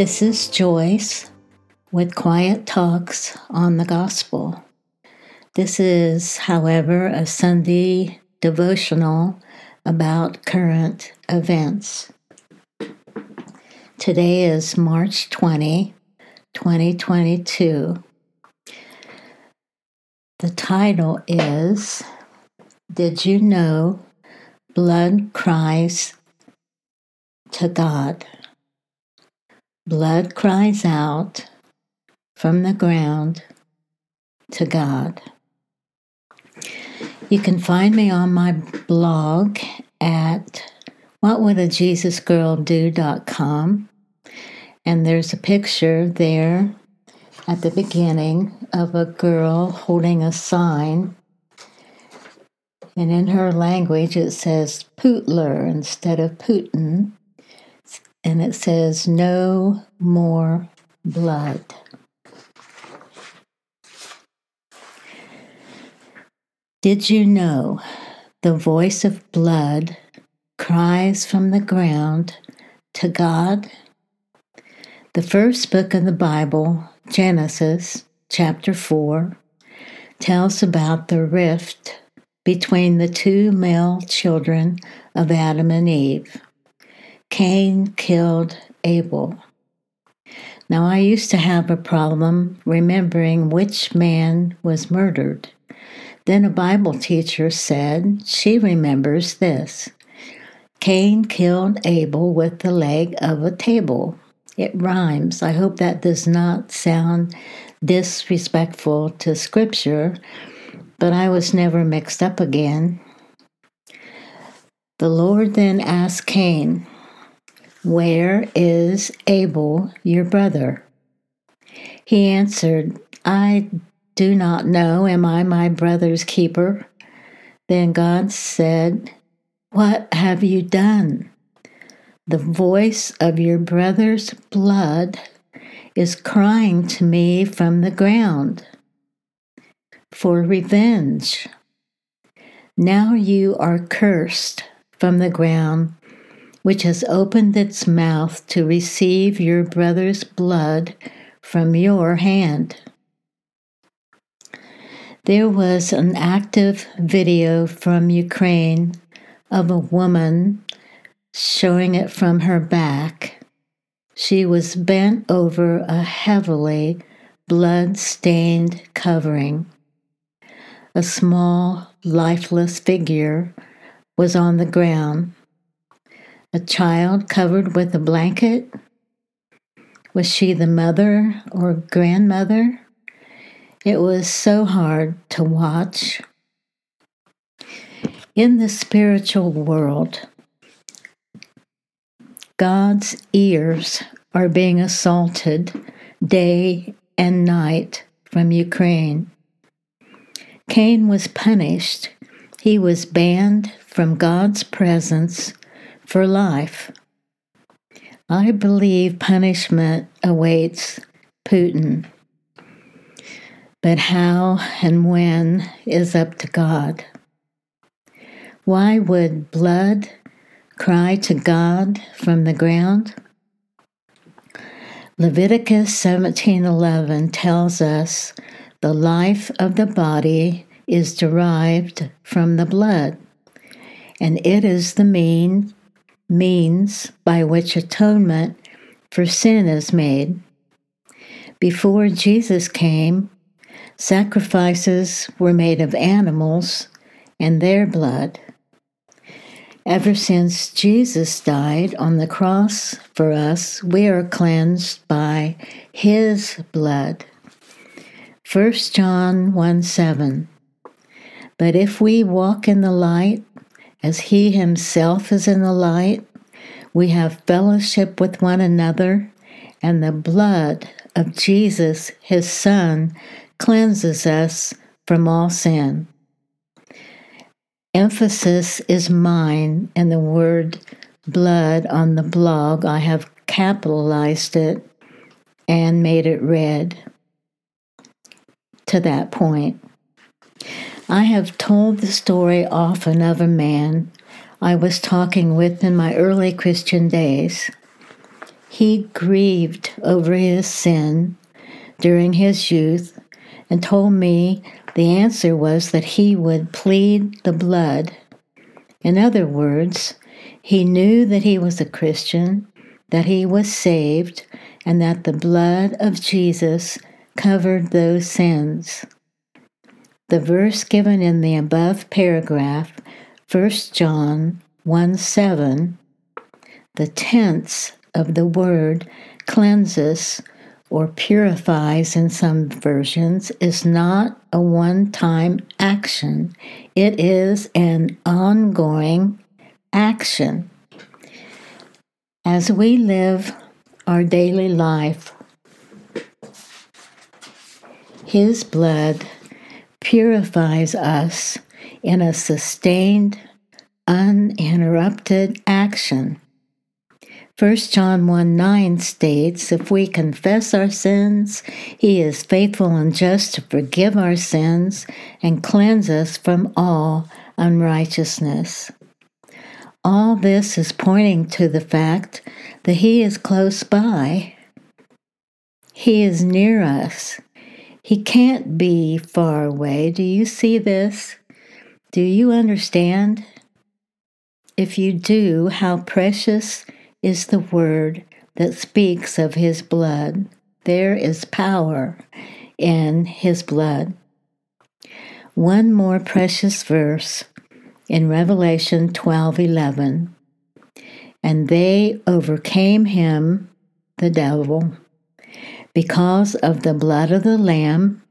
This is Joyce with Quiet Talks on the Gospel. This is, however, a Sunday devotional about current events. Today is March 20, 2022. The title is Did You Know Blood Cries to God? Blood cries out from the ground to God. You can find me on my blog at whatwouldAjesusgirldo.com. And there's a picture there at the beginning of a girl holding a sign. And in her language, it says Putler instead of Putin and it says, No more blood. Did you know the voice of blood cries from the ground to God? The first book of the Bible, Genesis chapter 4, tells about the rift between the two male children of Adam and Eve. Cain killed Abel. Now, I used to have a problem remembering which man was murdered. Then a Bible teacher said she remembers this Cain killed Abel with the leg of a table. It rhymes. I hope that does not sound disrespectful to Scripture, but I was never mixed up again. The Lord then asked Cain, where is Abel, your brother? He answered, I do not know. Am I my brother's keeper? Then God said, What have you done? The voice of your brother's blood is crying to me from the ground for revenge. Now you are cursed from the ground which has opened its mouth to receive your brother's blood from your hand. There was an active video from Ukraine of a woman showing it from her back. She was bent over a heavily blood stained covering. A small, lifeless figure was on the ground a child covered with a blanket? Was she the mother or grandmother? It was so hard to watch. In the spiritual world, God's ears are being assaulted day and night from Ukraine. Cain was punished. He was banned from God's presence for life. I believe punishment awaits Putin, but how and when is up to God. Why would blood cry to God from the ground? Leviticus 17:11 tells us the life of the body is derived from the blood, and it is the mean means by which atonement for sin is made. Before Jesus came, sacrifices were made of animals and their blood. Ever since Jesus died on the cross for us, we are cleansed by his blood. 1 John 1 7. But if we walk in the light, as he himself is in the light, we have fellowship with one another, and the blood of Jesus, his Son, cleanses us from all sin. Emphasis is mine, and the word blood on the blog, I have capitalized it and made it red to that point. I have told the story often of a man I was talking with in my early Christian days. He grieved over his sin during his youth and told me the answer was that he would plead the blood. In other words, he knew that he was a Christian, that he was saved, and that the blood of Jesus covered those sins. The verse given in the above paragraph, 1 John 1 7, the tense of the word cleanses or purifies in some versions is not a one time action, it is an ongoing action. As we live our daily life, His blood purifies us in a sustained, uninterrupted action. 1 John 1 9 states, If we confess our sins, he is faithful and just to forgive our sins and cleanse us from all unrighteousness. All this is pointing to the fact that he is close by. He is near us. He can't be far away. Do you see this? Do you understand? If you do, how precious is the word that speaks of his blood. There is power in his blood. One more precious verse in Revelation 12:11. And they overcame him, the devil, because of the blood of the lamb,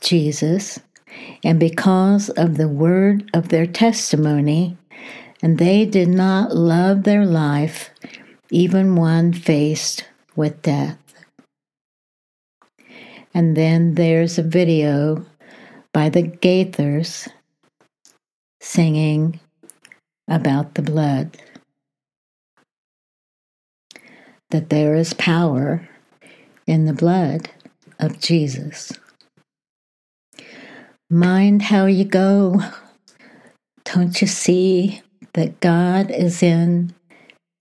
Jesus, and because of the word of their testimony, and they did not love their life, even one faced with death. And then there's a video by the Gaithers singing about the blood. That there is power in the blood of Jesus. Mind how you go. Don't you see that God is in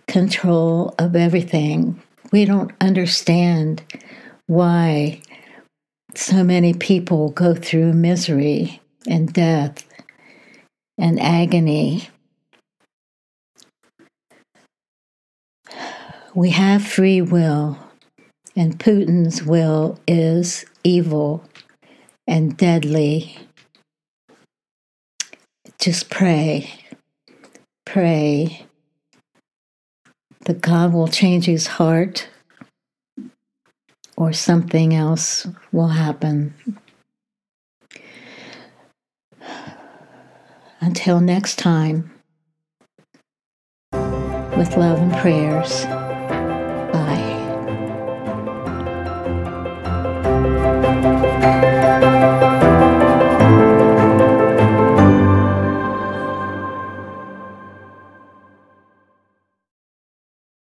control of everything. We don't understand why so many people go through misery and death and agony. We have free will, and Putin's will is evil and deadly. Just pray pray that God will change his heart or something else will happen. Until next time, with love and prayers.